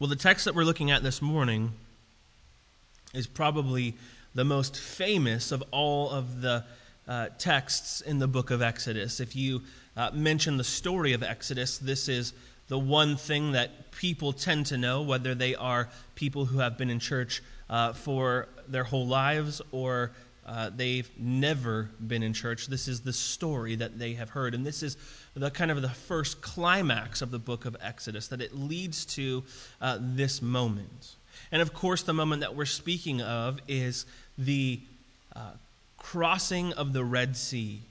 Well, the text that we're looking at this morning is probably the most famous of all of the uh, texts in the book of Exodus. If you uh, mention the story of Exodus, this is the one thing that people tend to know, whether they are people who have been in church uh, for their whole lives or uh, they've never been in church. This is the story that they have heard. And this is the kind of the first climax of the book of Exodus, that it leads to uh, this moment. And of course, the moment that we're speaking of is the uh, crossing of the Red Sea.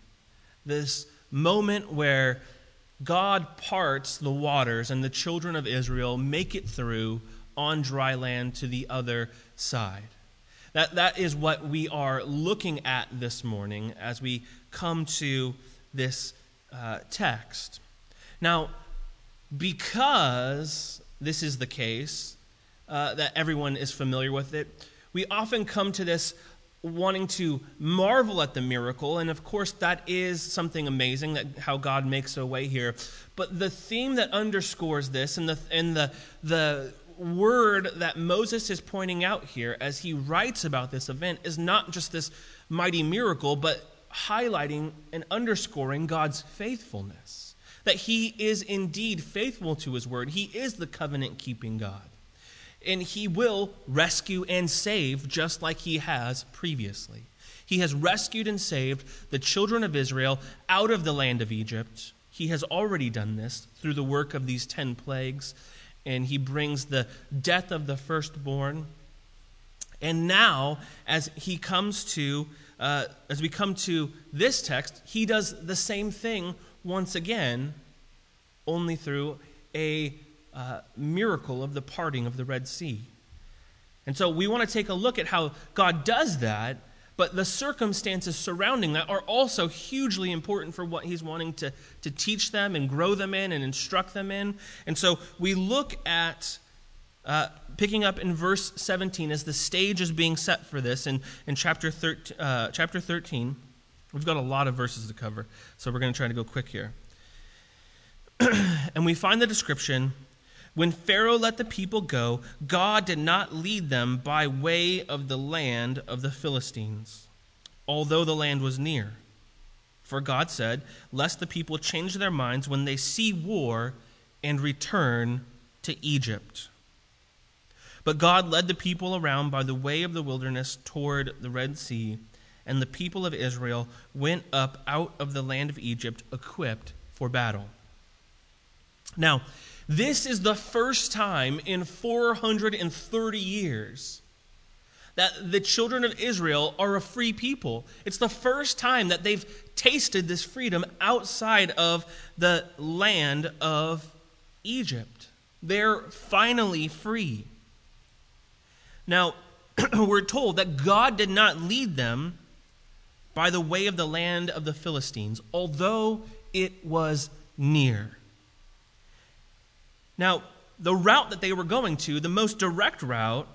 This moment where God parts the waters and the children of Israel make it through on dry land to the other side. That, that is what we are looking at this morning as we come to this uh, text. Now, because this is the case, uh, that everyone is familiar with it, we often come to this wanting to marvel at the miracle and of course that is something amazing that how god makes a way here but the theme that underscores this and the and the the word that Moses is pointing out here as he writes about this event is not just this mighty miracle, but highlighting and underscoring God's faithfulness. That he is indeed faithful to his word, he is the covenant keeping God. And he will rescue and save just like he has previously. He has rescued and saved the children of Israel out of the land of Egypt. He has already done this through the work of these 10 plagues and he brings the death of the firstborn. And now, as he comes to, uh, as we come to this text, he does the same thing once again, only through a uh, miracle of the parting of the Red Sea. And so we want to take a look at how God does that but the circumstances surrounding that are also hugely important for what he's wanting to, to teach them and grow them in and instruct them in. And so we look at uh, picking up in verse 17 as the stage is being set for this in, in chapter, 13, uh, chapter 13. We've got a lot of verses to cover, so we're going to try to go quick here. and we find the description when Pharaoh let the people go, God did not lead them by way of the land of the Philistines, although the land was near. For God said, Lest the people change their minds when they see war and return to Egypt. But God led the people around by the way of the wilderness toward the Red Sea, and the people of Israel went up out of the land of Egypt equipped for battle. Now, this is the first time in 430 years that the children of Israel are a free people. It's the first time that they've tasted this freedom outside of the land of Egypt. They're finally free. Now, we're told that God did not lead them by the way of the land of the Philistines, although it was near. Now, the route that they were going to, the most direct route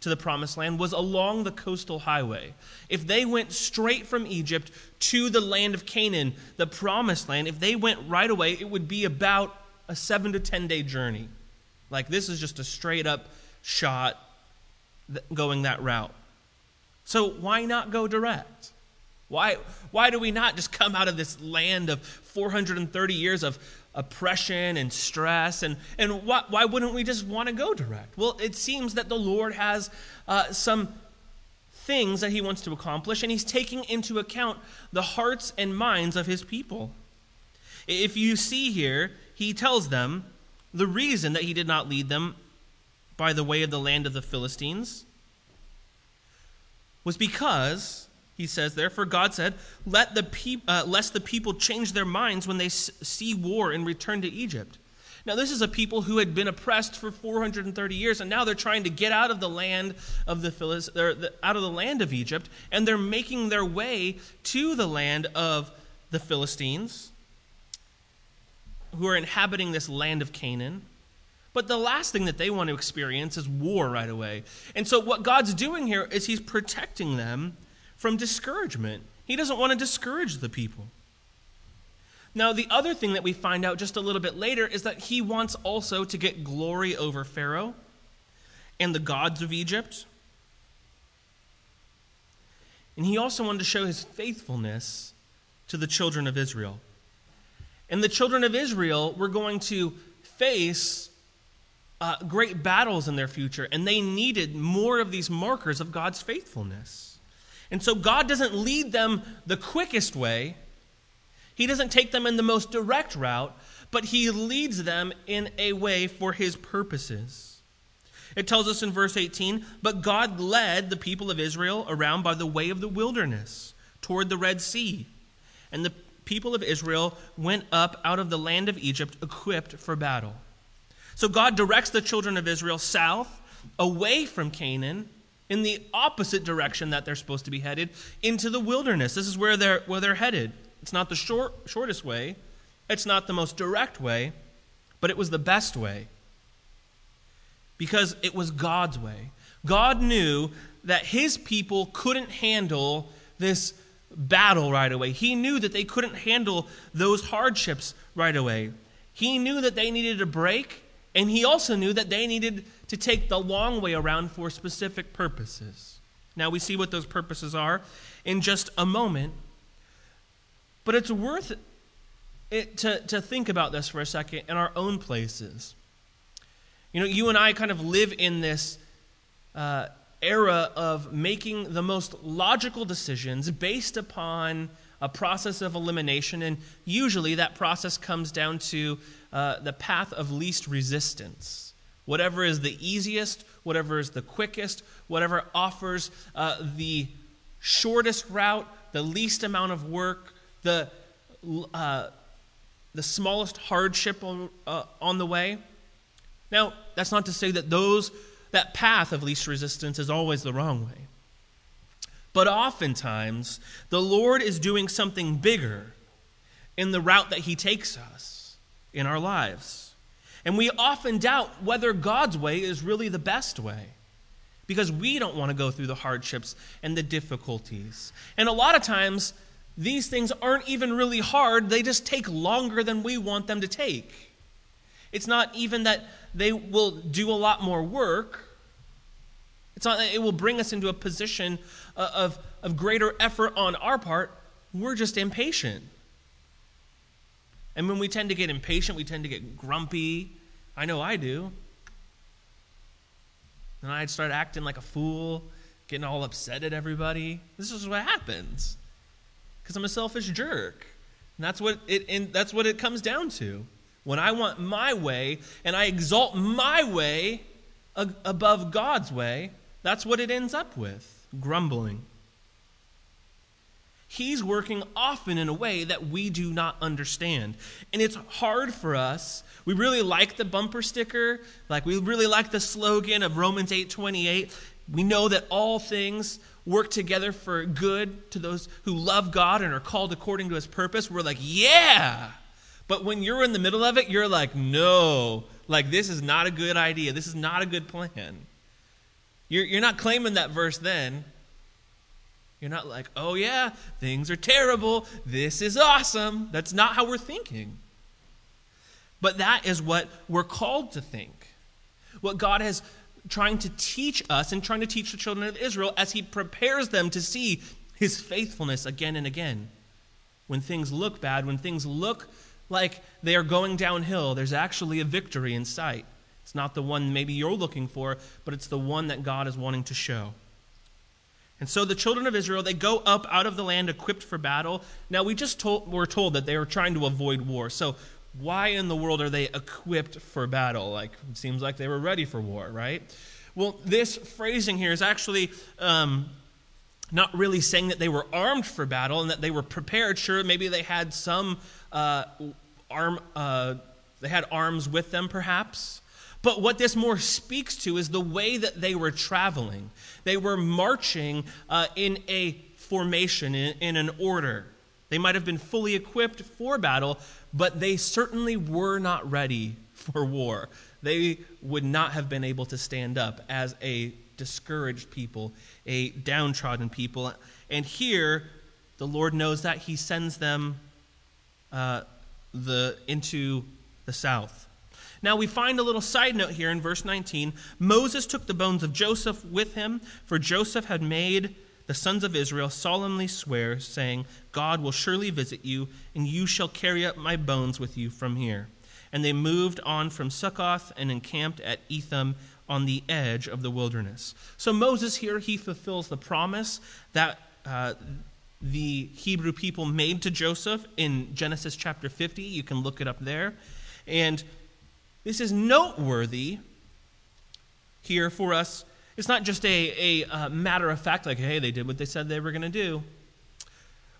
to the promised land, was along the coastal highway. If they went straight from Egypt to the land of Canaan, the promised land, if they went right away, it would be about a seven to 10 day journey. Like, this is just a straight up shot going that route. So, why not go direct? Why, why do we not just come out of this land of 430 years of, oppression and stress. And, and why, why wouldn't we just want to go direct? Well, it seems that the Lord has uh, some things that he wants to accomplish, and he's taking into account the hearts and minds of his people. If you see here, he tells them the reason that he did not lead them by the way of the land of the Philistines was because he says, Therefore, God said, Let the peop- uh, Lest the people change their minds when they s- see war and return to Egypt. Now, this is a people who had been oppressed for 430 years, and now they're trying to get out of the land of the, Philist- the out of the land of Egypt, and they're making their way to the land of the Philistines, who are inhabiting this land of Canaan. But the last thing that they want to experience is war right away. And so, what God's doing here is He's protecting them from discouragement. He doesn't want to discourage the people. Now, the other thing that we find out just a little bit later is that he wants also to get glory over Pharaoh and the gods of Egypt. And he also wanted to show his faithfulness to the children of Israel. And the children of Israel were going to face uh, great battles in their future, and they needed more of these markers of God's faithfulness. And so God doesn't lead them the quickest way, He doesn't take them in the most direct route, but He leads them in a way for His purposes. It tells us in verse 18, but God led the people of Israel around by the way of the wilderness toward the Red Sea. And the people of Israel went up out of the land of Egypt equipped for battle. So God directs the children of Israel south, away from Canaan, in the opposite direction that they're supposed to be headed, into the wilderness. This is where they're, where they're headed. It's not the short, shortest way, it's not the most direct way, but it was the best way because it was God's way. God knew that his people couldn't handle this battle right away. He knew that they couldn't handle those hardships right away. He knew that they needed a break, and he also knew that they needed to take the long way around for specific purposes. Now, we see what those purposes are in just a moment, but it's worth it to, to think about this for a second in our own places. You know, you and I kind of live in this uh, era of making the most logical decisions based upon a process of elimination, and usually that process comes down to uh, the path of least resistance. Whatever is the easiest, whatever is the quickest, whatever offers uh, the shortest route, the least amount of work, the, uh, the smallest hardship on, uh, on the way. Now, that's not to say that those that path of least resistance is always the wrong way. But oftentimes, the Lord is doing something bigger in the route that He takes us in our lives. And we often doubt whether God's way is really the best way because we don't want to go through the hardships and the difficulties. And a lot of times, these things aren't even really hard, they just take longer than we want them to take. It's not even that they will do a lot more work. It's not that it will bring us into a position uh, of, of greater effort on our part. We're just impatient. And when we tend to get impatient, we tend to get grumpy. I know I do. And I'd start acting like a fool, getting all upset at everybody. This is what happens. Because I'm a selfish jerk. And that's what it and that's what it comes down to. When I want my way and I exalt my way above God's way, that's what it ends up with grumbling. He's working often in a way that we do not understand. And it's hard for us. We really like the bumper sticker, like we really like the slogan of Romans 8:28. We know that all things work together for good to those who love God and are called according to his purpose. We're like, "Yeah!" But when you're in the middle of it, you're like, no, like this is not a good idea. This is not a good plan. You're, you're not claiming that verse then. You're not like, oh yeah, things are terrible. This is awesome. That's not how we're thinking. But that is what we're called to think. What God is trying to teach us and trying to teach the children of Israel as He prepares them to see His faithfulness again and again. When things look bad, when things look like they are going downhill, there's actually a victory in sight. It's not the one maybe you're looking for, but it's the one that God is wanting to show. And so the children of Israel, they go up out of the land equipped for battle. Now, we just told, were told that they were trying to avoid war. So, why in the world are they equipped for battle? Like, it seems like they were ready for war, right? Well, this phrasing here is actually um, not really saying that they were armed for battle and that they were prepared. Sure, maybe they had some uh, arm, uh, they had arms with them, perhaps. But what this more speaks to is the way that they were traveling. They were marching uh, in a formation, in, in an order. They might have been fully equipped for battle, but they certainly were not ready for war. They would not have been able to stand up as a discouraged people, a downtrodden people. And here, the Lord knows that. He sends them uh, the, into the south. Now we find a little side note here in verse 19. Moses took the bones of Joseph with him, for Joseph had made the sons of Israel solemnly swear, saying, God will surely visit you, and you shall carry up my bones with you from here. And they moved on from Succoth and encamped at Etham on the edge of the wilderness. So Moses here, he fulfills the promise that uh, the Hebrew people made to Joseph in Genesis chapter 50. You can look it up there. And this is noteworthy here for us. It's not just a, a, a matter of fact, like, hey, they did what they said they were going to do.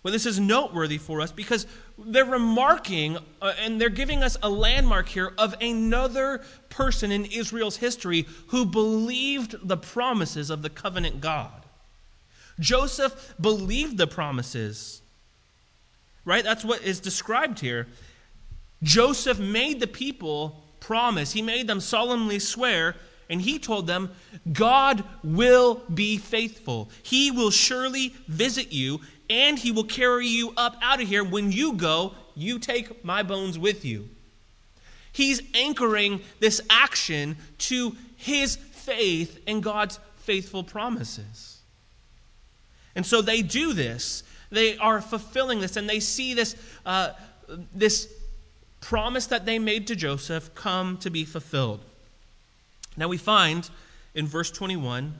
Well, this is noteworthy for us because they're remarking uh, and they're giving us a landmark here of another person in Israel's history who believed the promises of the covenant God. Joseph believed the promises, right? That's what is described here. Joseph made the people promise, he made them solemnly swear, and he told them, God will be faithful. He will surely visit you, and he will carry you up out of here. When you go, you take my bones with you. He's anchoring this action to his faith and God's faithful promises. And so they do this. They are fulfilling this, and they see this, uh, this promise that they made to Joseph come to be fulfilled. Now we find in verse 21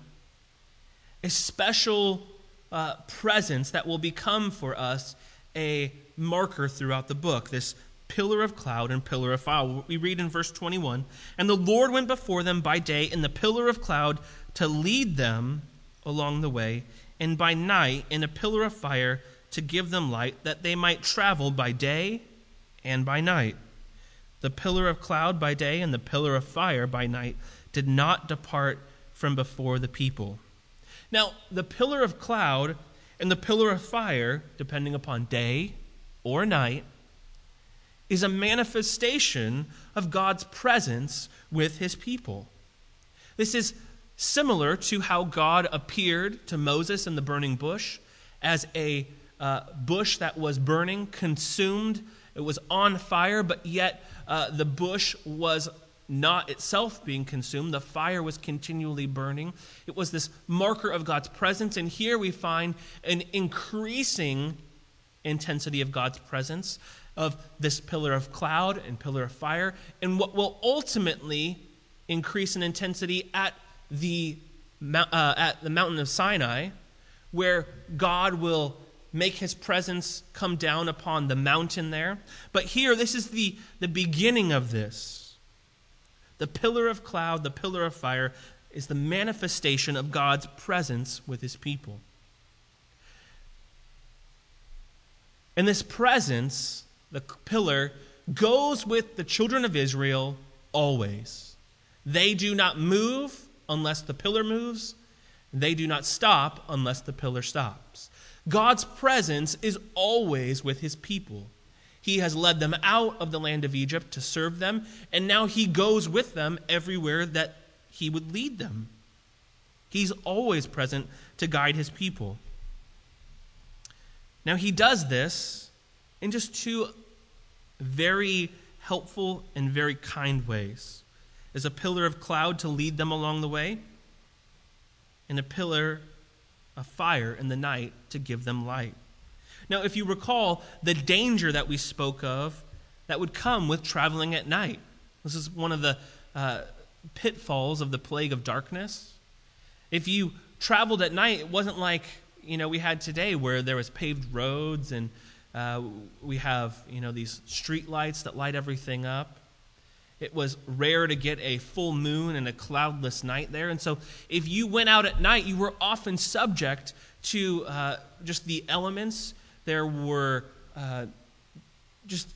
a special uh, presence that will become for us a marker throughout the book. This pillar of cloud and pillar of fire. We read in verse 21 And the Lord went before them by day in the pillar of cloud to lead them along the way and by night in a pillar of fire to give them light, that they might travel by day and by night. The pillar of cloud by day and the pillar of fire by night did not depart from before the people. Now, the pillar of cloud and the pillar of fire, depending upon day or night, is a manifestation of God's presence with his people. This is similar to how God appeared to Moses in the burning bush as a uh, bush that was burning, consumed. It was on fire, but yet uh, the bush was not itself being consumed. The fire was continually burning. It was this marker of God's presence. And here we find an increasing intensity of God's presence, of this pillar of cloud and pillar of fire, and what will ultimately increase in intensity at the, uh, at the mountain of Sinai, where God will make his presence come down upon the mountain there. But here, this is the, the beginning of this. The pillar of cloud, the pillar of fire, is the manifestation of God's presence with his people. And this presence, the pillar, goes with the children of Israel always. They do not move unless the pillar moves. They do not stop unless the pillar stops. God's presence is always with his people. He has led them out of the land of Egypt to serve them, and now he goes with them everywhere that he would lead them. He's always present to guide his people. Now, he does this in just two very helpful and very kind ways as a pillar of cloud to lead them along the way, and a pillar of fire in the night to give them light. Now, if you recall the danger that we spoke of that would come with traveling at night, this is one of the uh, pitfalls of the plague of darkness. If you traveled at night, it wasn't like you know we had today where there was paved roads and uh, we have you know these street lights that light everything up. It was rare to get a full moon and a cloudless night there. And so, if you went out at night, you were often subject to uh, just the elements. There were uh, just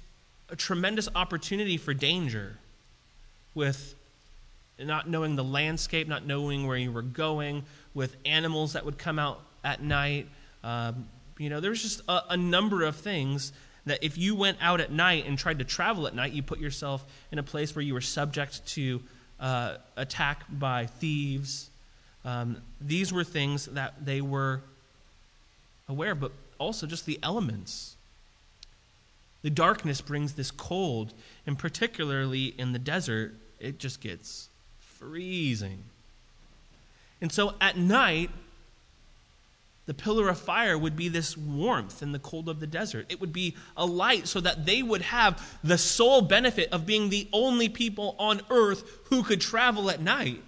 a tremendous opportunity for danger with not knowing the landscape, not knowing where you were going, with animals that would come out at night. Um, you know, there was just a, a number of things that if you went out at night and tried to travel at night, you put yourself in a place where you were subject to uh, attack by thieves. Um, these were things that they were aware, of, but also just the elements. The darkness brings this cold, and particularly in the desert, it just gets freezing. And so at night, the pillar of fire would be this warmth in the cold of the desert. It would be a light so that they would have the sole benefit of being the only people on earth who could travel at night.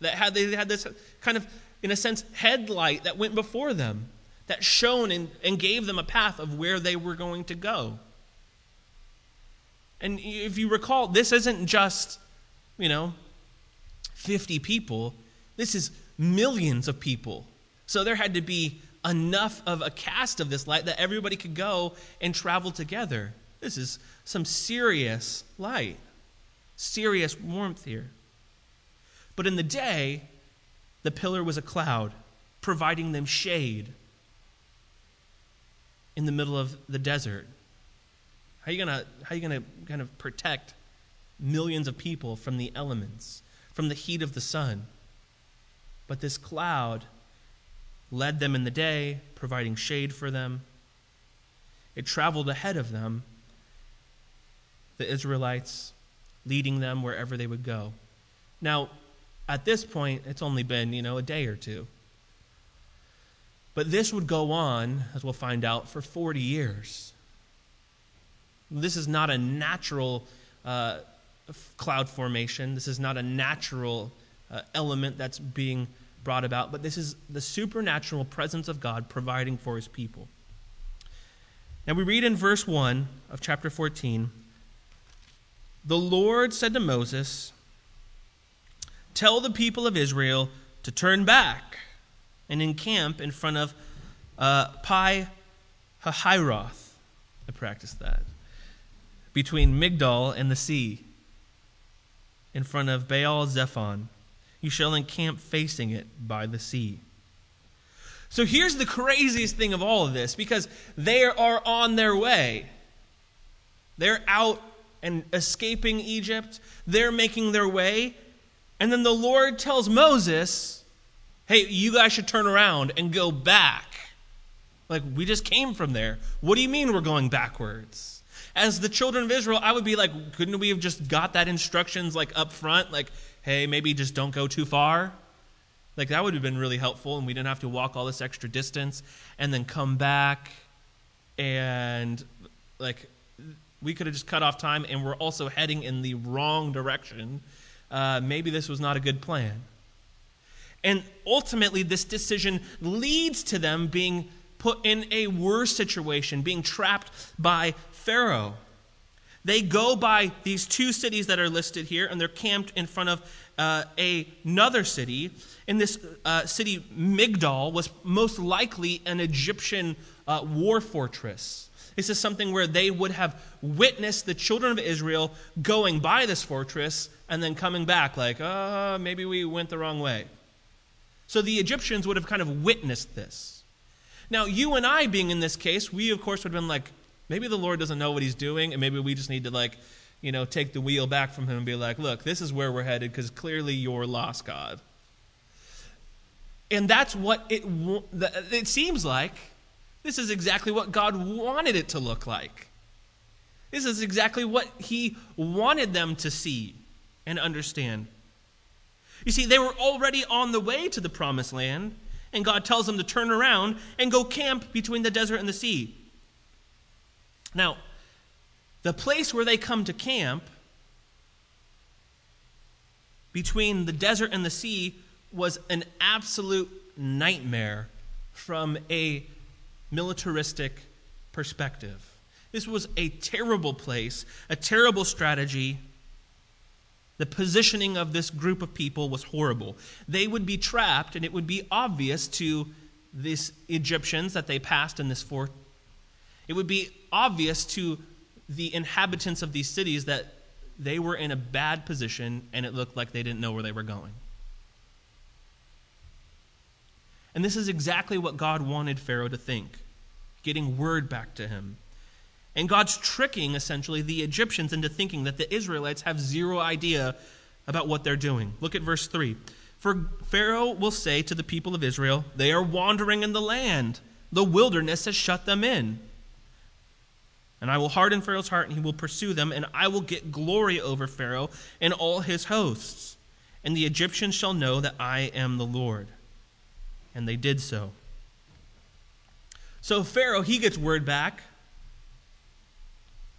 That had they had this kind of, in a sense, headlight that went before them, that shone and, and gave them a path of where they were going to go. And if you recall, this isn't just, you know, 50 people, this is millions of people. So there had to be enough of a cast of this light that everybody could go and travel together. This is some serious light, serious warmth here. But in the day, the pillar was a cloud, providing them shade in the middle of the desert. How are you gonna how you gonna kind of protect millions of people from the elements, from the heat of the sun? But this cloud led them in the day, providing shade for them. It traveled ahead of them, the Israelites, leading them wherever they would go. Now, at this point, it's only been, you know, a day or two. But this would go on, as we'll find out, for 40 years. This is not a natural uh, cloud formation. This is not a natural uh, element that's being brought about, but this is the supernatural presence of God providing for his people. Now we read in verse 1 of chapter 14 The Lord said to Moses, Tell the people of Israel to turn back and encamp in front of uh, Pi Hahiroth. I practiced that between Migdol and the sea, in front of Baal Zephon. You shall encamp facing it by the sea. So here's the craziest thing of all of this because they are on their way. They're out and escaping Egypt, they're making their way. And then the Lord tells Moses, hey, you guys should turn around and go back. Like, we just came from there. What do you mean we're going backwards? as the children of Israel, I would be like, couldn't we have just got that instructions like up front? Like, hey, maybe just don't go too far? Like, that would have been really helpful, and we didn't have to walk all this extra distance and then come back. And, like, we could have just cut off time, and we're also heading in the wrong direction. Uh, maybe this was not a good plan. And ultimately, this decision leads to them being put in a worse situation, being trapped by Pharaoh. They go by these two cities that are listed here, and they're camped in front of uh, a, another city. And this uh, city, Migdol, was most likely an Egyptian uh, war fortress. This is something where they would have witnessed the children of Israel going by this fortress and then coming back, like, uh, maybe we went the wrong way. So the Egyptians would have kind of witnessed this. Now, you and I being in this case, we of course would have been like, Maybe the Lord doesn't know what he's doing, and maybe we just need to, like, you know, take the wheel back from him and be like, look, this is where we're headed because clearly you're lost, God. And that's what it, it seems like. This is exactly what God wanted it to look like. This is exactly what he wanted them to see and understand. You see, they were already on the way to the promised land, and God tells them to turn around and go camp between the desert and the sea. Now, the place where they come to camp between the desert and the sea was an absolute nightmare from a militaristic perspective. This was a terrible place, a terrible strategy. The positioning of this group of people was horrible. They would be trapped, and it would be obvious to these Egyptians that they passed in this fort it would be obvious to the inhabitants of these cities that they were in a bad position and it looked like they didn't know where they were going. And this is exactly what God wanted Pharaoh to think, getting word back to him. And God's tricking, essentially, the Egyptians into thinking that the Israelites have zero idea about what they're doing. Look at verse 3. For Pharaoh will say to the people of Israel, They are wandering in the land, the wilderness has shut them in. And I will harden Pharaoh's heart, and he will pursue them, and I will get glory over Pharaoh and all his hosts. And the Egyptians shall know that I am the Lord. And they did so. So Pharaoh, he gets word back.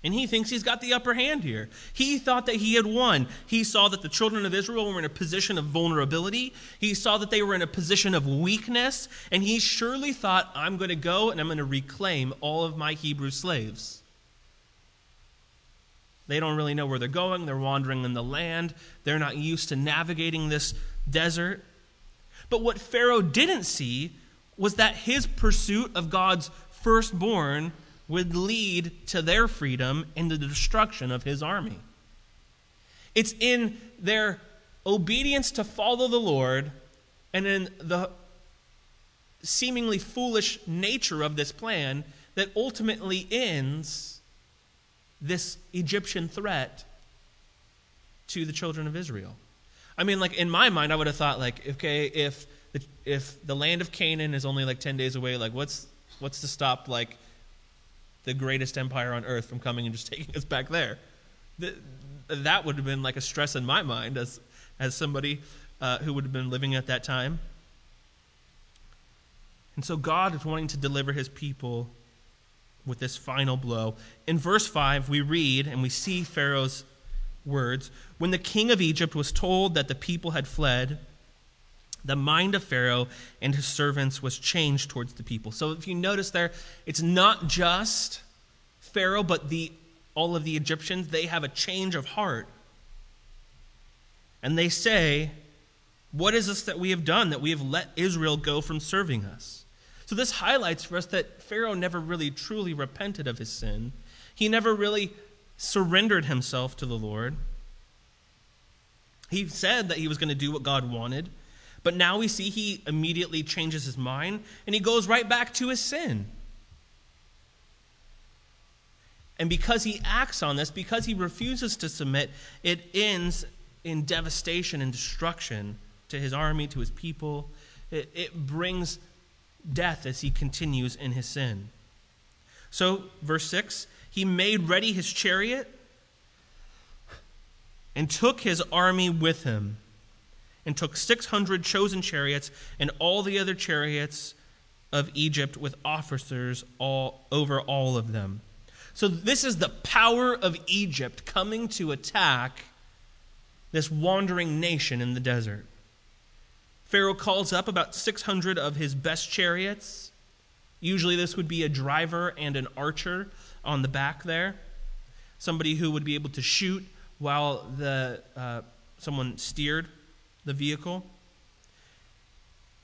And he thinks he's got the upper hand here. He thought that he had won. He saw that the children of Israel were in a position of vulnerability. He saw that they were in a position of weakness. And he surely thought, I'm going to go and I'm going to reclaim all of my Hebrew slaves. They don't really know where they're going. They're wandering in the land. They're not used to navigating this desert. But what Pharaoh didn't see was that his pursuit of God's firstborn would lead to their freedom and the destruction of his army. It's in their obedience to follow the Lord and in the seemingly foolish nature of this plan that ultimately ends this Egyptian threat to the children of Israel. I mean, like in my mind, I would have thought, like, okay, if the, if the land of Canaan is only like ten days away, like, what's what's to stop like the greatest empire on earth from coming and just taking us back there. that would have been like a stress in my mind as, as somebody uh, who would have been living at that time. And so God is wanting to deliver his people with this final blow. In verse 5, we read and we see Pharaoh's words When the king of Egypt was told that the people had fled, the mind of Pharaoh and his servants was changed towards the people. So if you notice there, it's not just Pharaoh, but the, all of the Egyptians, they have a change of heart. And they say, What is this that we have done, that we have let Israel go from serving us? So this highlights for us that Pharaoh never really truly repented of his sin. He never really surrendered himself to the Lord. He said that he was going to do what God wanted, but now we see he immediately changes his mind and he goes right back to his sin. And because he acts on this, because he refuses to submit, it ends in devastation and destruction to his army, to his people. It, it brings death as he continues in his sin. So, verse 6 he made ready his chariot and took his army with him and took 600 chosen chariots and all the other chariots of Egypt with officers all over all of them. So this is the power of Egypt coming to attack this wandering nation in the desert. Pharaoh calls up about 600 of his best chariots. Usually this would be a driver and an archer on the back there, somebody who would be able to shoot while the uh, someone steered the vehicle.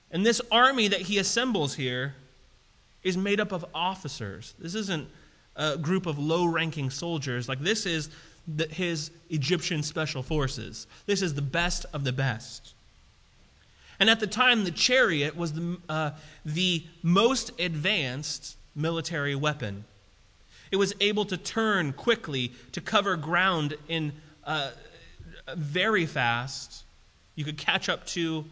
And this army that he assembles here is made up of officers. This isn't a group of low ranking soldiers. Like, this is the, his Egyptian special forces. This is the best of the best. And at the time, the chariot was the, uh, the most advanced military weapon. It was able to turn quickly, to cover ground in uh, very fast, you could catch up to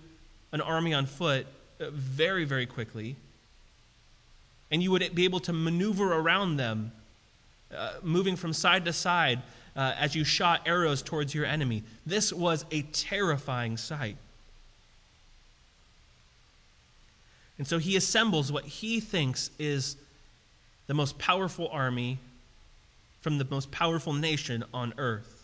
an army on foot uh, very, very quickly. And you would be able to maneuver around them, uh, moving from side to side uh, as you shot arrows towards your enemy. This was a terrifying sight. And so he assembles what he thinks is the most powerful army from the most powerful nation on earth.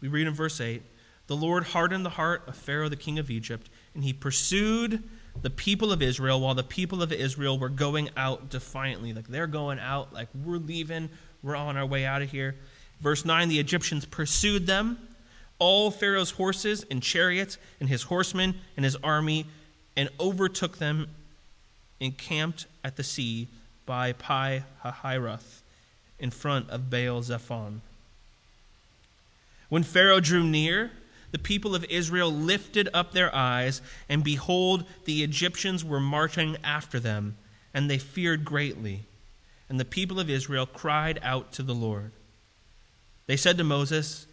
We read in verse 8 The Lord hardened the heart of Pharaoh, the king of Egypt, and he pursued the people of Israel while the people of Israel were going out defiantly. Like they're going out, like we're leaving, we're on our way out of here. Verse 9 The Egyptians pursued them, all Pharaoh's horses and chariots, and his horsemen and his army, and overtook them, encamped at the sea by Pi Hahiroth, in front of Baal Zephon. When Pharaoh drew near, the people of Israel lifted up their eyes, and behold, the Egyptians were marching after them, and they feared greatly. And the people of Israel cried out to the Lord. They said to Moses,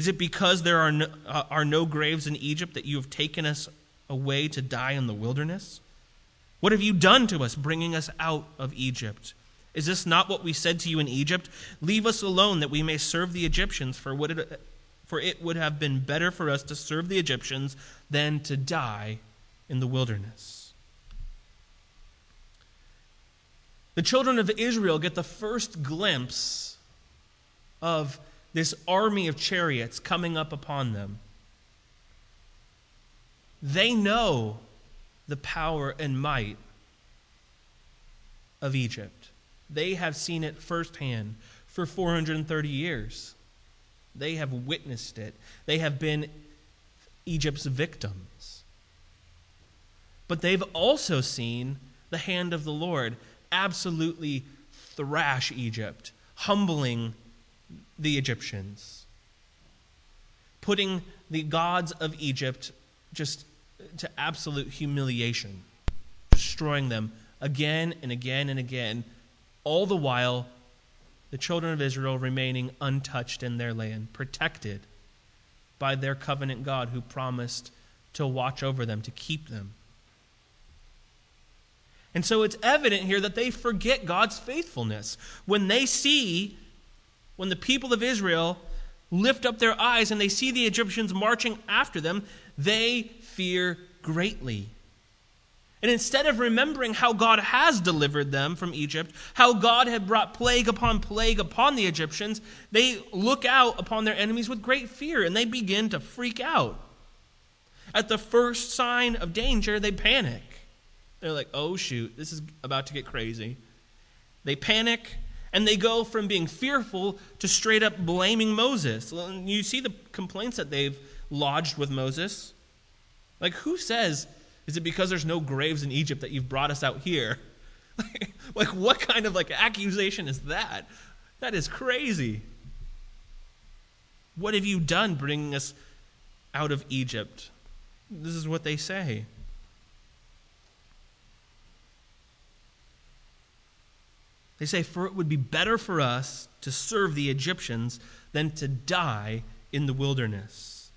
Is it because there are no, uh, are no graves in Egypt that you have taken us away to die in the wilderness? What have you done to us, bringing us out of Egypt? Is this not what we said to you in Egypt? Leave us alone that we may serve the Egyptians, for, what it, for it would have been better for us to serve the Egyptians than to die in the wilderness. The children of Israel get the first glimpse of this army of chariots coming up upon them. They know the power and might of Egypt. They have seen it firsthand for 430 years. They have witnessed it. They have been Egypt's victims. But they've also seen the hand of the Lord absolutely thrash Egypt, humbling the Egyptians, putting the gods of Egypt just to absolute humiliation, destroying them again and again and again, all the while the children of Israel remaining untouched in their land, protected by their covenant God who promised to watch over them, to keep them. And so it's evident here that they forget God's faithfulness. When they see, when the people of Israel lift up their eyes and they see the Egyptians marching after them, they fear greatly. And instead of remembering how God has delivered them from Egypt, how God had brought plague upon plague upon the Egyptians, they look out upon their enemies with great fear and they begin to freak out. At the first sign of danger, they panic. They're like, oh shoot, this is about to get crazy. They panic and they go from being fearful to straight up blaming Moses. You see the complaints that they've lodged with Moses. Like, who says, is it because there's no graves in Egypt that you've brought us out here? like, what kind of like accusation is that? That is crazy. What have you done bringing us out of Egypt? This is what they say. They say, For it would be better for us to serve the Egyptians than to die in the wilderness.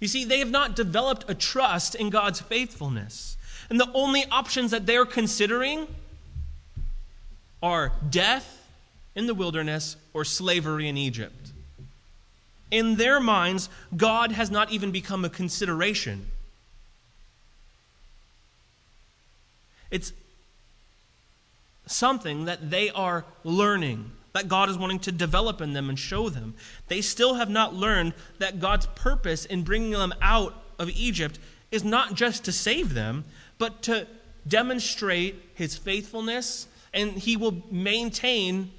You see, they have not developed a trust in God's faithfulness. And the only options that they're considering are death in the wilderness or slavery in Egypt. In their minds, God has not even become a consideration. It's something that they are learning, that God is wanting to develop in them and show them. They still have not learned that God's purpose in bringing them out of Egypt is not just to save them, but to demonstrate his faithfulness, and he will maintain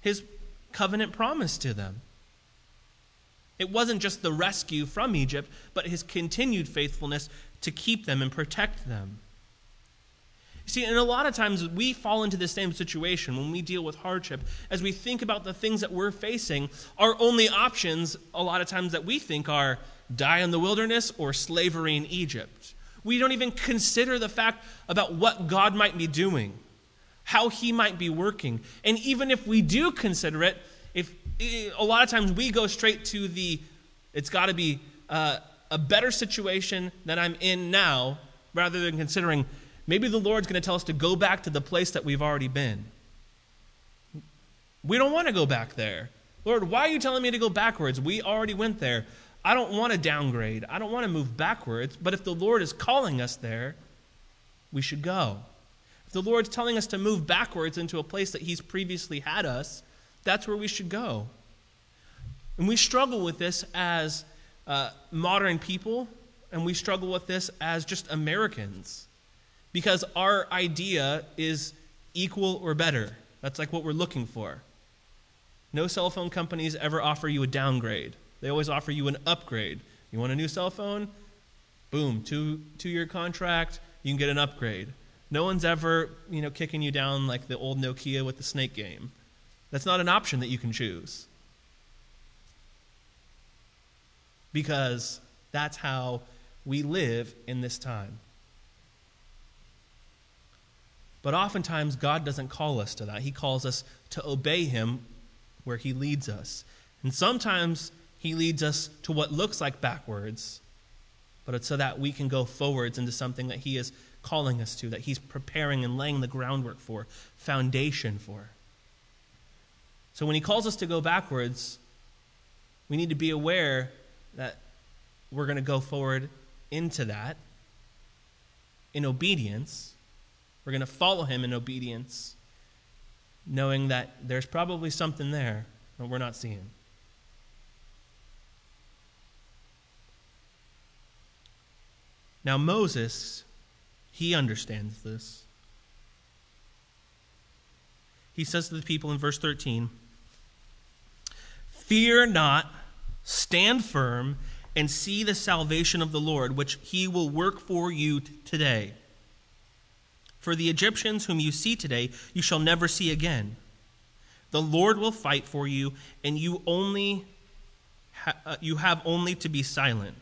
his covenant promise to them. It wasn't just the rescue from Egypt, but his continued faithfulness to keep them and protect them. See, and a lot of times we fall into the same situation when we deal with hardship. As we think about the things that we're facing, our only options, a lot of times that we think, are die in the wilderness or slavery in Egypt. We don't even consider the fact about what God might be doing, how He might be working. And even if we do consider it, if a lot of times we go straight to the, it's got to be uh, a better situation than I'm in now, rather than considering Maybe the Lord's going to tell us to go back to the place that we've already been. We don't want to go back there. Lord, why are you telling me to go backwards? We already went there. I don't want to downgrade. I don't want to move backwards. But if the Lord is calling us there, we should go. If the Lord's telling us to move backwards into a place that He's previously had us, that's where we should go. And we struggle with this as uh, modern people, and we struggle with this as just Americans because our idea is equal or better. That's like what we're looking for. No cell phone companies ever offer you a downgrade, they always offer you an upgrade. You want a new cell phone? Boom, two, two year contract, you can get an upgrade. No one's ever, you know, kicking you down like the old Nokia with the snake game. That's not an option that you can choose. Because that's how we live in this time. But oftentimes, God doesn't call us to that. He calls us to obey Him where He leads us. And sometimes He leads us to what looks like backwards, but it's so that we can go forwards into something that He is calling us to, that He's preparing and laying the groundwork for, foundation for. So when He calls us to go backwards, we need to be aware that we're going to go forward into that in obedience. We're going to follow Him in obedience, knowing that there's probably something there that we're not seeing. Now, Moses, he understands this. He says to the people in verse 13 Fear not, stand firm, and see the salvation of the Lord, which he will work for you t- today. For the Egyptians whom you see today, you shall never see again. The Lord will fight for you, and you only ha- uh, you have only to be silent.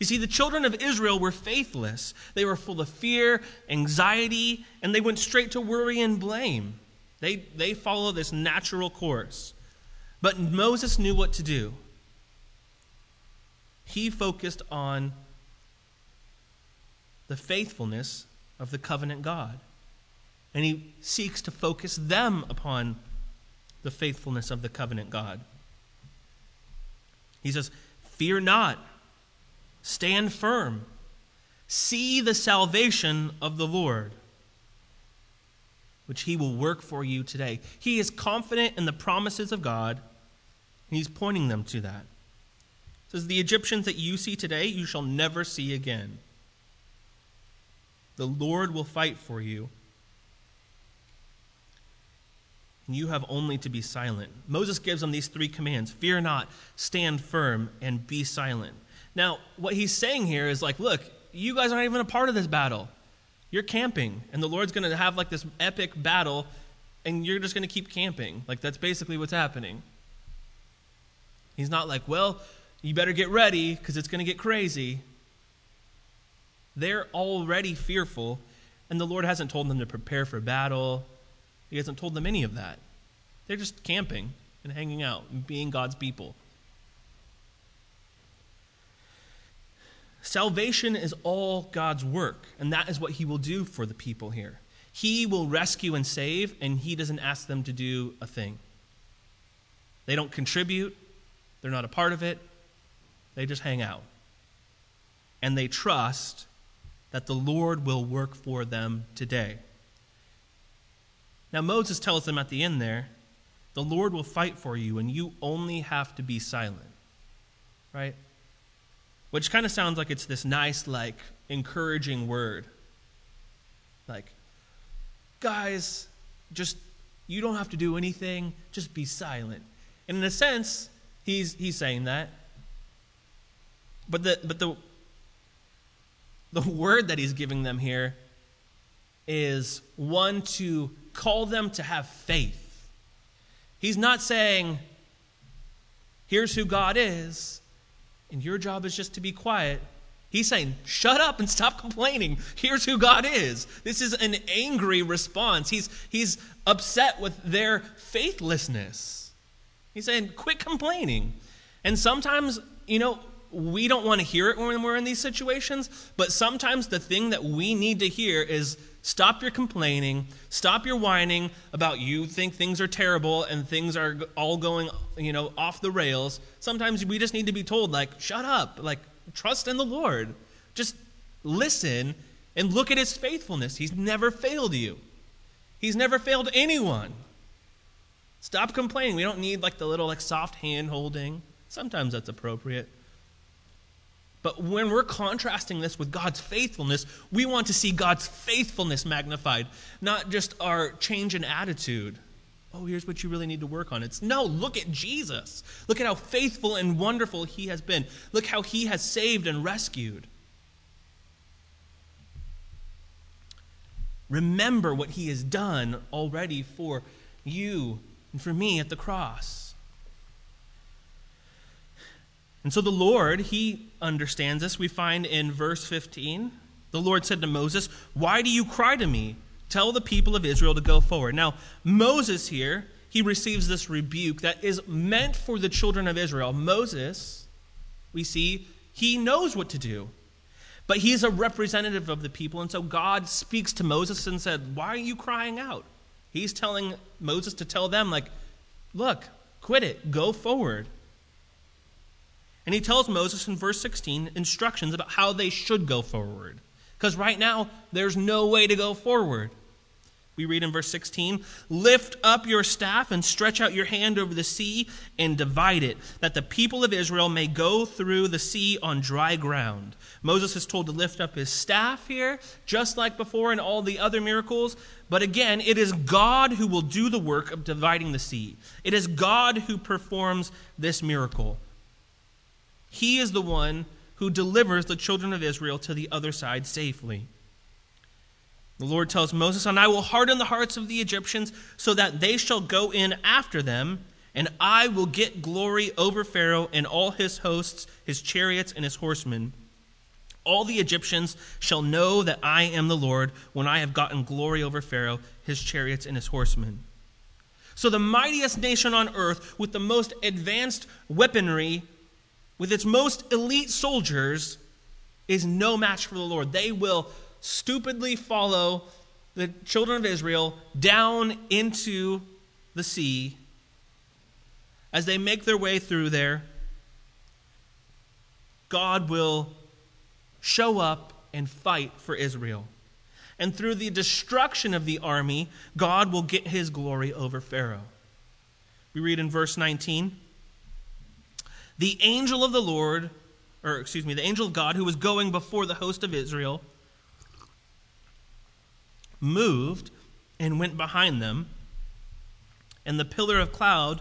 You see, the children of Israel were faithless. They were full of fear, anxiety, and they went straight to worry and blame. They, they follow this natural course. But Moses knew what to do. He focused on the faithfulness of the covenant God. And he seeks to focus them upon the faithfulness of the covenant God. He says, Fear not. Stand firm. See the salvation of the Lord, which he will work for you today. He is confident in the promises of God, and he's pointing them to that. Says, The Egyptians that you see today, you shall never see again. The Lord will fight for you. And you have only to be silent. Moses gives them these three commands fear not, stand firm, and be silent. Now, what he's saying here is like, look, you guys aren't even a part of this battle. You're camping, and the Lord's going to have like this epic battle, and you're just going to keep camping. Like, that's basically what's happening. He's not like, well, you better get ready because it's going to get crazy. They're already fearful, and the Lord hasn't told them to prepare for battle. He hasn't told them any of that. They're just camping and hanging out and being God's people. Salvation is all God's work, and that is what He will do for the people here. He will rescue and save, and He doesn't ask them to do a thing. They don't contribute, they're not a part of it, they just hang out. And they trust that the Lord will work for them today. Now, Moses tells them at the end there, the Lord will fight for you, and you only have to be silent. Right? which kind of sounds like it's this nice, like, encouraging word. Like, guys, just, you don't have to do anything, just be silent. And in a sense, he's, he's saying that. But the, but the, the word that he's giving them here is one to call them to have faith. He's not saying, here's who God is, and your job is just to be quiet. He's saying, shut up and stop complaining. Here's who God is. This is an angry response. He's, he's upset with their faithlessness. He's saying, quit complaining. And sometimes, you know, we don't want to hear it when we're in these situations, but sometimes the thing that we need to hear is stop your complaining, stop your whining about you think things are terrible and things are all going, you know, off the rails. Sometimes we just need to be told like, shut up, like trust in the Lord. Just listen and look at his faithfulness. He's never failed you. He's never failed anyone. Stop complaining. We don't need like the little like soft hand holding. Sometimes that's appropriate. But when we're contrasting this with God's faithfulness, we want to see God's faithfulness magnified, not just our change in attitude. Oh, here's what you really need to work on. It's no, look at Jesus. Look at how faithful and wonderful he has been. Look how he has saved and rescued. Remember what he has done already for you and for me at the cross. And so the Lord, he understands this. We find in verse 15, the Lord said to Moses, Why do you cry to me? Tell the people of Israel to go forward. Now, Moses here, he receives this rebuke that is meant for the children of Israel. Moses, we see, he knows what to do. But he's a representative of the people, and so God speaks to Moses and said, Why are you crying out? He's telling Moses to tell them, like, look, quit it, go forward. And he tells Moses in verse 16 instructions about how they should go forward. Because right now, there's no way to go forward. We read in verse 16 Lift up your staff and stretch out your hand over the sea and divide it, that the people of Israel may go through the sea on dry ground. Moses is told to lift up his staff here, just like before in all the other miracles. But again, it is God who will do the work of dividing the sea. It is God who performs this miracle. He is the one who delivers the children of Israel to the other side safely. The Lord tells Moses, And I will harden the hearts of the Egyptians so that they shall go in after them, and I will get glory over Pharaoh and all his hosts, his chariots, and his horsemen. All the Egyptians shall know that I am the Lord when I have gotten glory over Pharaoh, his chariots, and his horsemen. So, the mightiest nation on earth, with the most advanced weaponry, with its most elite soldiers, is no match for the Lord. They will stupidly follow the children of Israel down into the sea as they make their way through there. God will show up and fight for Israel. And through the destruction of the army, God will get his glory over Pharaoh. We read in verse 19 The angel of the Lord, or excuse me, the angel of God who was going before the host of Israel, moved and went behind them, and the pillar of cloud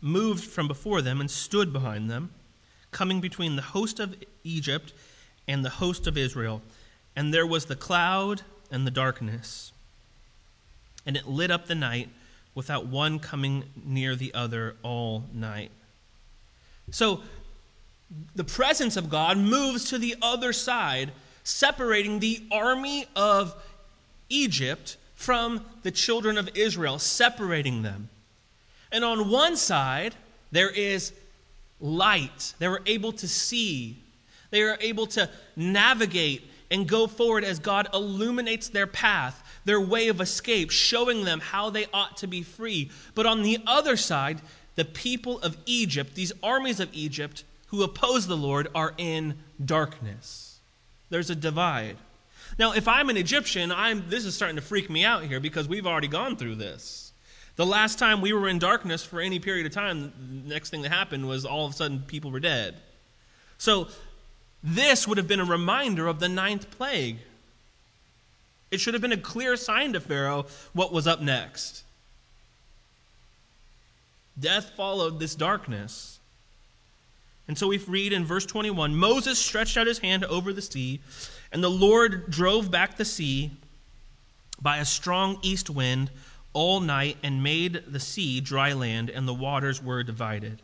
moved from before them and stood behind them, coming between the host of Egypt and the host of Israel. And there was the cloud and the darkness, and it lit up the night without one coming near the other all night. So the presence of God moves to the other side, separating the army of Egypt from the children of Israel, separating them. And on one side, there is light. They were able to see, they are able to navigate and go forward as God illuminates their path, their way of escape, showing them how they ought to be free. But on the other side, the people of Egypt, these armies of Egypt who oppose the Lord, are in darkness. There's a divide. Now, if I'm an Egyptian, I'm, this is starting to freak me out here because we've already gone through this. The last time we were in darkness for any period of time, the next thing that happened was all of a sudden people were dead. So, this would have been a reminder of the ninth plague. It should have been a clear sign to Pharaoh what was up next. Death followed this darkness. And so we read in verse 21 Moses stretched out his hand over the sea and the Lord drove back the sea by a strong east wind all night and made the sea dry land, and the waters were divided.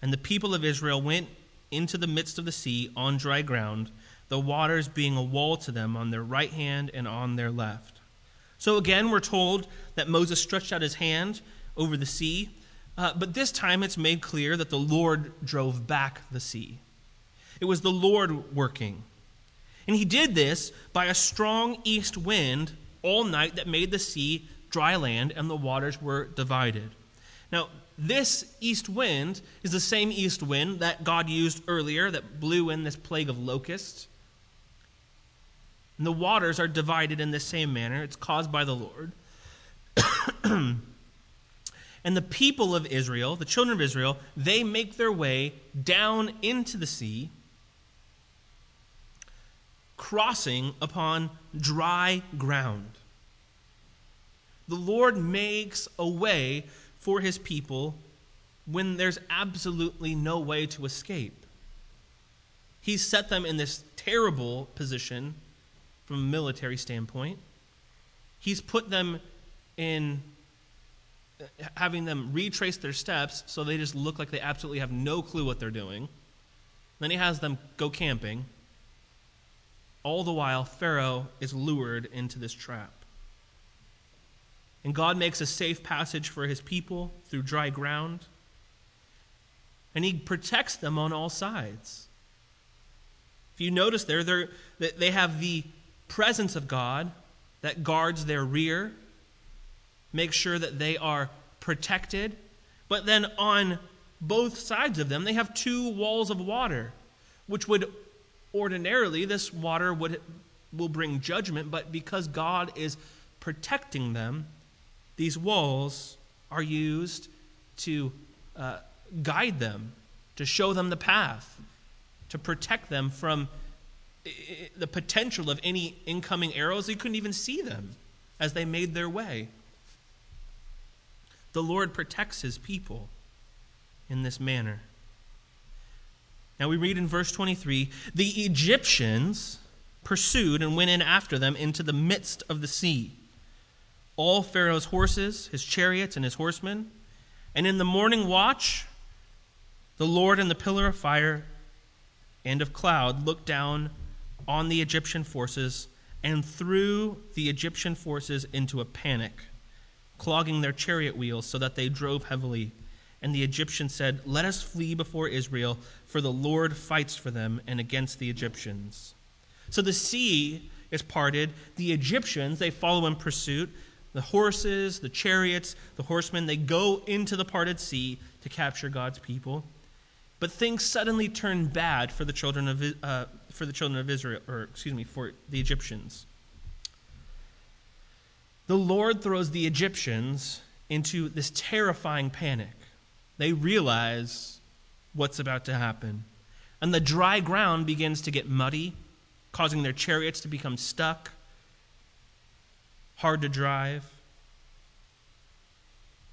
And the people of Israel went into the midst of the sea on dry ground, the waters being a wall to them on their right hand and on their left. So again, we're told that Moses stretched out his hand over the sea, uh, but this time it's made clear that the Lord drove back the sea. It was the Lord working. And he did this by a strong east wind all night that made the sea dry land and the waters were divided. Now, this east wind is the same east wind that God used earlier that blew in this plague of locusts. And the waters are divided in the same manner. It's caused by the Lord. and the people of Israel, the children of Israel, they make their way down into the sea crossing upon dry ground. The Lord makes a way for his people when there's absolutely no way to escape. He's set them in this terrible position from a military standpoint. He's put them in having them retrace their steps so they just look like they absolutely have no clue what they're doing. Then he has them go camping. All the while, Pharaoh is lured into this trap. And God makes a safe passage for his people through dry ground. And he protects them on all sides. If you notice there, they have the presence of God that guards their rear, makes sure that they are protected. But then on both sides of them, they have two walls of water, which would ordinarily, this water would, will bring judgment, but because God is protecting them, these walls are used to uh, guide them, to show them the path, to protect them from the potential of any incoming arrows. They couldn't even see them as they made their way. The Lord protects his people in this manner. Now we read in verse 23 the Egyptians pursued and went in after them into the midst of the sea. All Pharaoh's horses, his chariots, and his horsemen. And in the morning watch, the Lord in the pillar of fire and of cloud looked down on the Egyptian forces and threw the Egyptian forces into a panic, clogging their chariot wheels so that they drove heavily. And the Egyptians said, Let us flee before Israel, for the Lord fights for them and against the Egyptians. So the sea is parted. The Egyptians, they follow in pursuit. The horses, the chariots, the horsemen, they go into the parted sea to capture God's people. But things suddenly turn bad for the children of, uh, for the children of Israel, or excuse me, for the Egyptians. The Lord throws the Egyptians into this terrifying panic. They realize what's about to happen. And the dry ground begins to get muddy, causing their chariots to become stuck, hard to drive.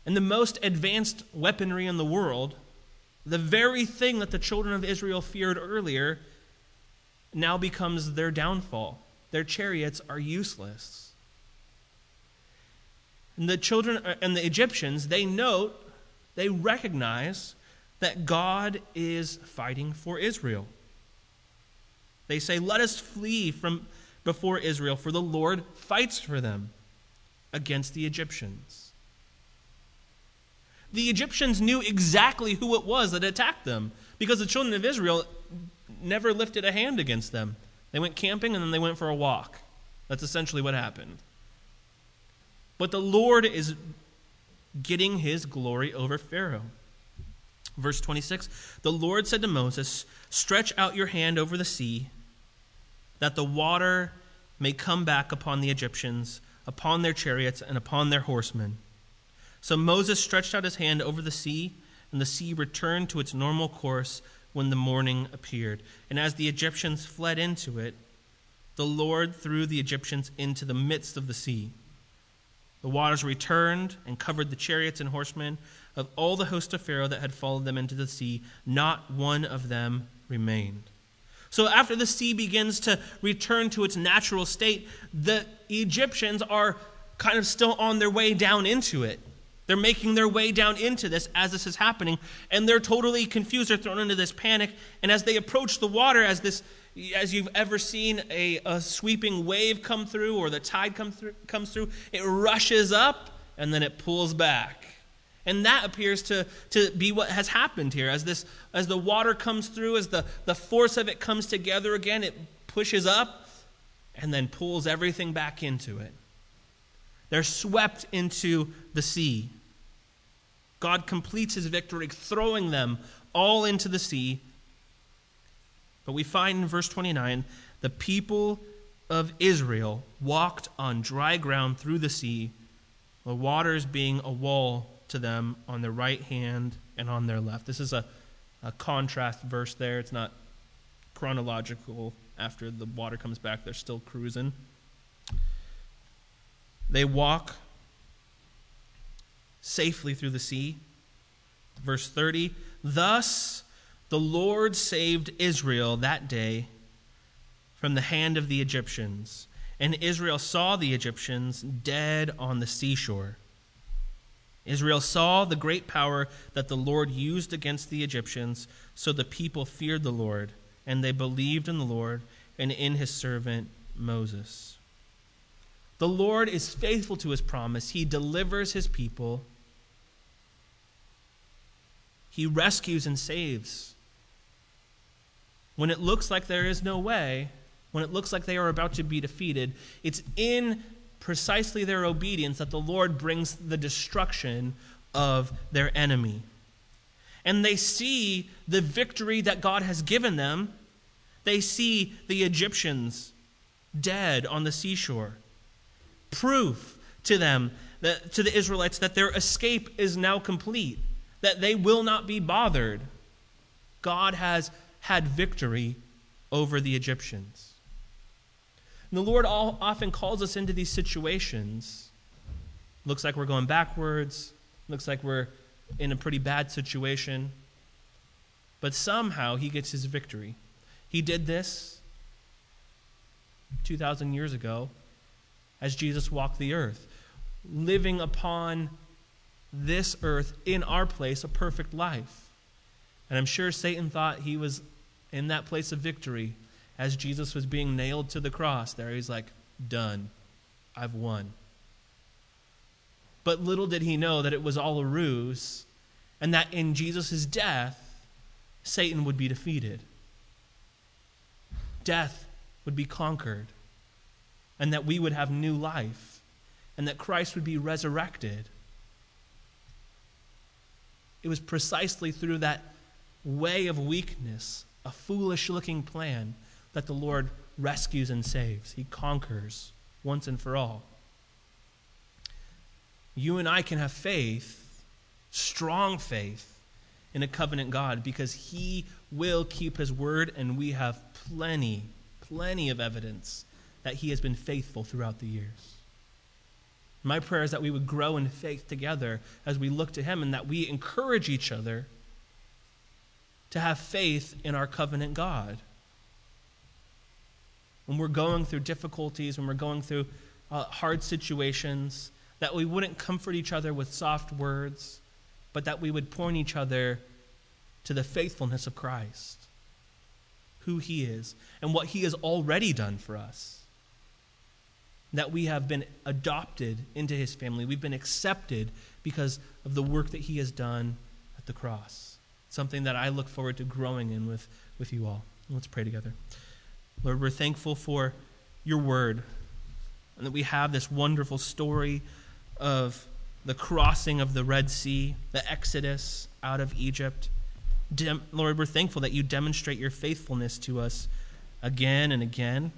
And the most advanced weaponry in the world, the very thing that the children of Israel feared earlier, now becomes their downfall. Their chariots are useless. And the children uh, and the Egyptians, they note, they recognize that God is fighting for Israel. They say, Let us flee from before Israel, for the Lord fights for them against the Egyptians. The Egyptians knew exactly who it was that attacked them because the children of Israel never lifted a hand against them. They went camping and then they went for a walk. That's essentially what happened. But the Lord is getting his glory over Pharaoh. Verse 26 The Lord said to Moses, Stretch out your hand over the sea, that the water may come back upon the Egyptians, upon their chariots, and upon their horsemen. So Moses stretched out his hand over the sea, and the sea returned to its normal course when the morning appeared. And as the Egyptians fled into it, the Lord threw the Egyptians into the midst of the sea. The waters returned and covered the chariots and horsemen of all the host of Pharaoh that had followed them into the sea. Not one of them remained. So, after the sea begins to return to its natural state, the Egyptians are kind of still on their way down into it. They're making their way down into this as this is happening, and they're totally confused. They're thrown into this panic. And as they approach the water, as this, as you've ever seen a, a sweeping wave come through or the tide come through, comes through, it rushes up and then it pulls back. And that appears to, to be what has happened here. As, this, as the water comes through, as the, the force of it comes together again, it pushes up and then pulls everything back into it. They're swept into the sea. God completes his victory, throwing them all into the sea. But we find in verse 29 the people of Israel walked on dry ground through the sea, the waters being a wall to them on their right hand and on their left. This is a, a contrast verse there. It's not chronological. After the water comes back, they're still cruising. They walk safely through the sea. Verse 30 Thus the Lord saved Israel that day from the hand of the Egyptians, and Israel saw the Egyptians dead on the seashore. Israel saw the great power that the Lord used against the Egyptians, so the people feared the Lord, and they believed in the Lord and in his servant Moses. The Lord is faithful to his promise. He delivers his people, he rescues and saves. When it looks like there is no way, when it looks like they are about to be defeated, it's in precisely their obedience that the Lord brings the destruction of their enemy. And they see the victory that God has given them. They see the Egyptians dead on the seashore. Proof to them, that, to the Israelites, that their escape is now complete, that they will not be bothered. God has had victory over the Egyptians. And the Lord all, often calls us into these situations. Looks like we're going backwards, looks like we're in a pretty bad situation. But somehow he gets his victory. He did this 2,000 years ago as Jesus walked the earth, living upon this earth in our place a perfect life. And I'm sure Satan thought he was in that place of victory as Jesus was being nailed to the cross. There he's like, done. I've won. But little did he know that it was all a ruse and that in Jesus' death, Satan would be defeated. Death would be conquered, and that we would have new life, and that Christ would be resurrected. It was precisely through that way of weakness, a foolish looking plan, that the Lord rescues and saves. He conquers once and for all. You and I can have faith, strong faith, in a covenant God because He will keep His word, and we have plenty, plenty of evidence that He has been faithful throughout the years. My prayer is that we would grow in faith together as we look to Him and that we encourage each other to have faith in our covenant God. When we're going through difficulties, when we're going through uh, hard situations, that we wouldn't comfort each other with soft words, but that we would point each other to the faithfulness of Christ, who he is, and what he has already done for us. That we have been adopted into his family. We've been accepted because of the work that he has done at the cross. Something that I look forward to growing in with, with you all. Let's pray together. Lord, we're thankful for your word and that we have this wonderful story of the crossing of the Red Sea, the Exodus out of Egypt. Dem- Lord, we're thankful that you demonstrate your faithfulness to us again and again,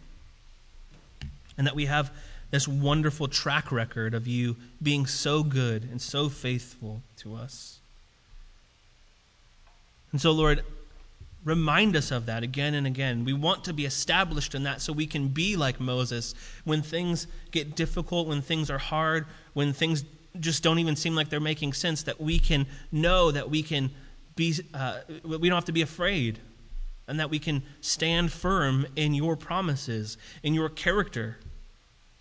and that we have this wonderful track record of you being so good and so faithful to us. And so, Lord, remind us of that again and again. We want to be established in that so we can be like Moses when things get difficult, when things are hard, when things just don't even seem like they're making sense, that we can know that we can be, uh, we don't have to be afraid, and that we can stand firm in your promises, in your character,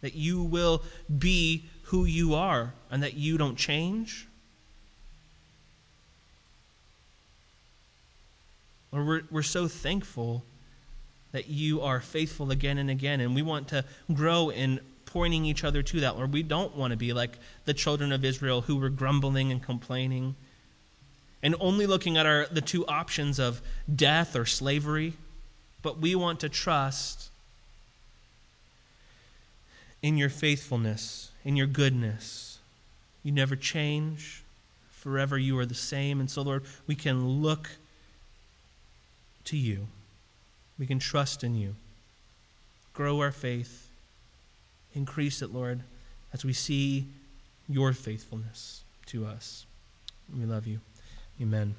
that you will be who you are, and that you don't change. Lord, we're, we're so thankful that you are faithful again and again, and we want to grow in pointing each other to that, Lord. We don't want to be like the children of Israel who were grumbling and complaining and only looking at our, the two options of death or slavery, but we want to trust in your faithfulness, in your goodness. You never change. Forever you are the same. And so, Lord, we can look to you. We can trust in you. Grow our faith Increase it, Lord, as we see your faithfulness to us. We love you. Amen.